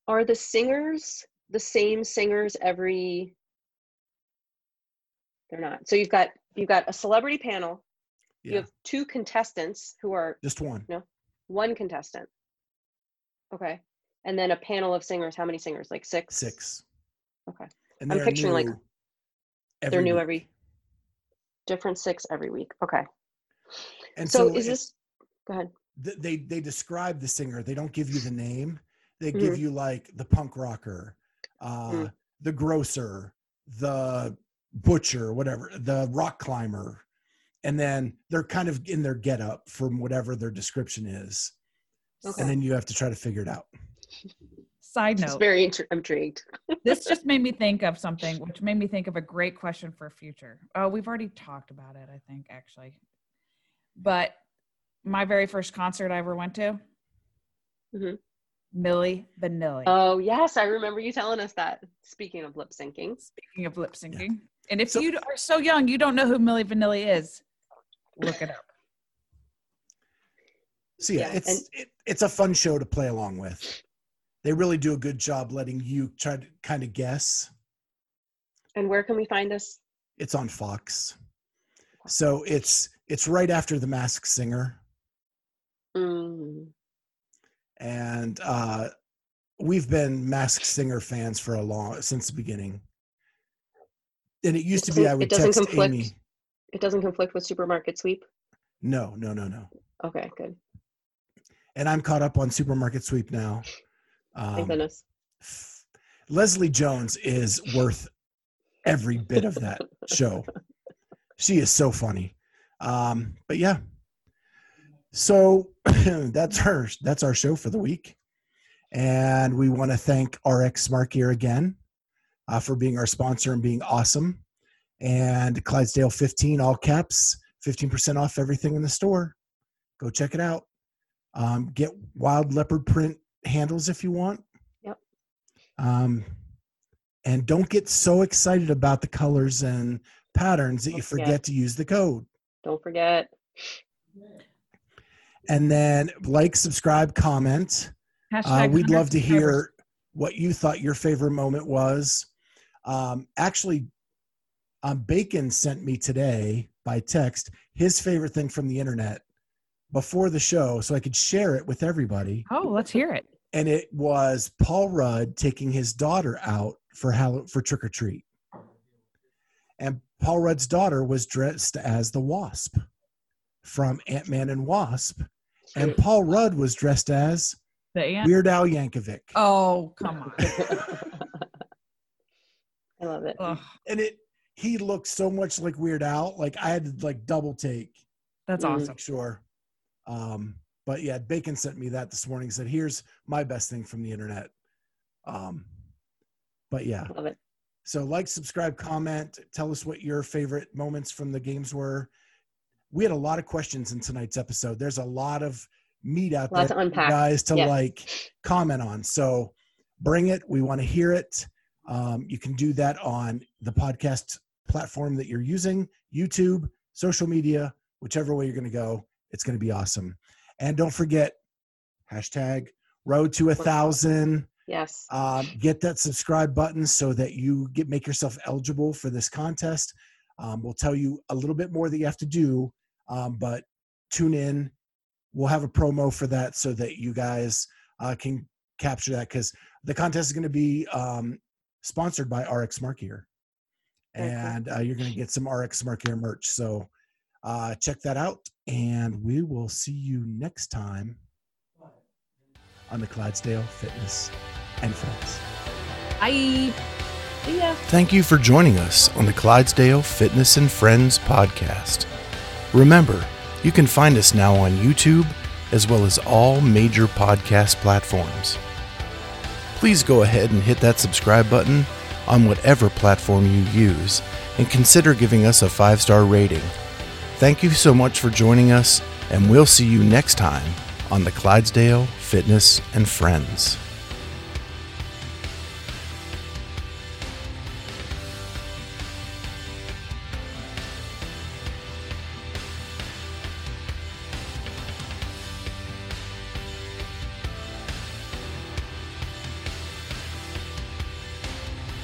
C: Are the singers the same singers every? They're not. So you've got you've got a celebrity panel. You have two contestants who are
A: just one.
C: No one contestant. Okay, and then a panel of singers. How many singers? Like six.
A: Six.
C: Okay.
A: And
C: I'm picturing, like, They're new
A: week.
C: every. Different six every week. Okay.
A: And
C: So,
A: so,
C: is this? Go ahead.
A: th- they they describe the singer. They don't give you the name. They
C: Mhm.
A: give you like the punk rocker, uh,
C: Mm.
A: the grocer, the butcher, whatever, the rock climber, and then they're kind of in their getup from whatever their description is,
C: Okay.
A: and then you have to try to figure it out.
B: Side note,
C: very intri- intrigued.
B: this just made me think of something, which made me think of a great question for future. Oh, we've already talked about it, I think, actually. But my very first concert I ever went to,
C: Mhm.
B: Milli Vanilli.
C: Oh yes, I remember you telling us that. Speaking of lip syncing,
B: Speaking of lip syncing, and if
A: So-
B: you are so young, you don't know who Milli Vanilli is, look it up.
A: So yeah,
C: Yeah,
A: it's
C: and-
A: it, it's a fun show to play along with. They really do a good job letting you try to kind of guess.
C: and where can we find this?
A: It's on Fox. So it's it's right after the Masked Singer.
C: Mm,
A: and uh, we've been Masked Singer fans for a long since the beginning. And it used to be I
C: it
A: would
C: doesn't
A: text
C: conflict?
A: Amy.
C: it doesn't conflict with Supermarket Sweep.
A: No, no, no, no.
C: Okay, good.
A: And I'm caught up on Supermarket Sweep now.
C: Thank
A: Um,
C: goodness.
A: f- Leslie Jones is worth every bit of that show. She is so funny. Um, but yeah. So that's our that's our show for the week. And we want to thank RX Smart Gear again uh, for being our sponsor and being awesome. And Clydesdale 15, all caps, 15% off everything in the store. Go check it out. Um, get wild leopard print handles if you want.
C: Yep.
A: Um, and don't get so excited about the colors and patterns that you
C: forget
A: to use the code.
C: Don't forget.
A: And then like, subscribe, comment. Uh, we'd love to hear what you thought your favorite moment was. Um, actually, um, Bacon sent me today by text his favorite thing from the internet before the show so I could share it with everybody.
B: Oh, let's hear it.
A: And it was Paul Rudd taking his daughter out for Hall- for trick or treat. And Paul Rudd's daughter was dressed as the Wasp from Ant Man and Wasp. And Paul Rudd was dressed as
B: The ant.
A: Weird Al Yankovic.
B: Oh, come on.
C: I love it.
B: Ugh,
A: and it he looked so much like Weird Al. Like I had to like double take
B: that's
A: to
B: awesome.
A: make sure. Um, but yeah, Bacon sent me that this morning. Said, "Here's my best thing from the internet." Um, but yeah,
C: Love it.
A: So like, subscribe, comment, tell us what your favorite moments from the games were. We had a lot of questions in tonight's episode. There's a lot of meat out there,
C: to
A: guys, to
C: Yes.
A: like comment on. So bring it. We want to hear it. Um, you can do that on the podcast platform that you're using, YouTube, social media, whichever way you're going to go. It's going to be awesome. And don't forget hashtag road to a thousand.
C: Yes.
A: Um, get that subscribe button so that you get make yourself eligible for this contest. Um, we'll tell you a little bit more that you have to do, um, but tune in. We'll have a promo for that so that you guys uh, can capture that because the contest is going to be um, sponsored by RX Smart Gear, and uh, you're going to get some RX Smart Gear merch. So uh, check that out, and we will see you next time on the Clydesdale Fitness and Friends.
B: Bye.
C: Ya.
D: Thank you for joining us on the Clydesdale Fitness and Friends podcast. Remember, you can find us now on YouTube as well as all major podcast platforms. Please go ahead and hit that subscribe button
A: on whatever platform you use and consider giving us a five star rating. Thank you so much for joining us, and we'll see you next time on the Clydesdale Fitness and Friends.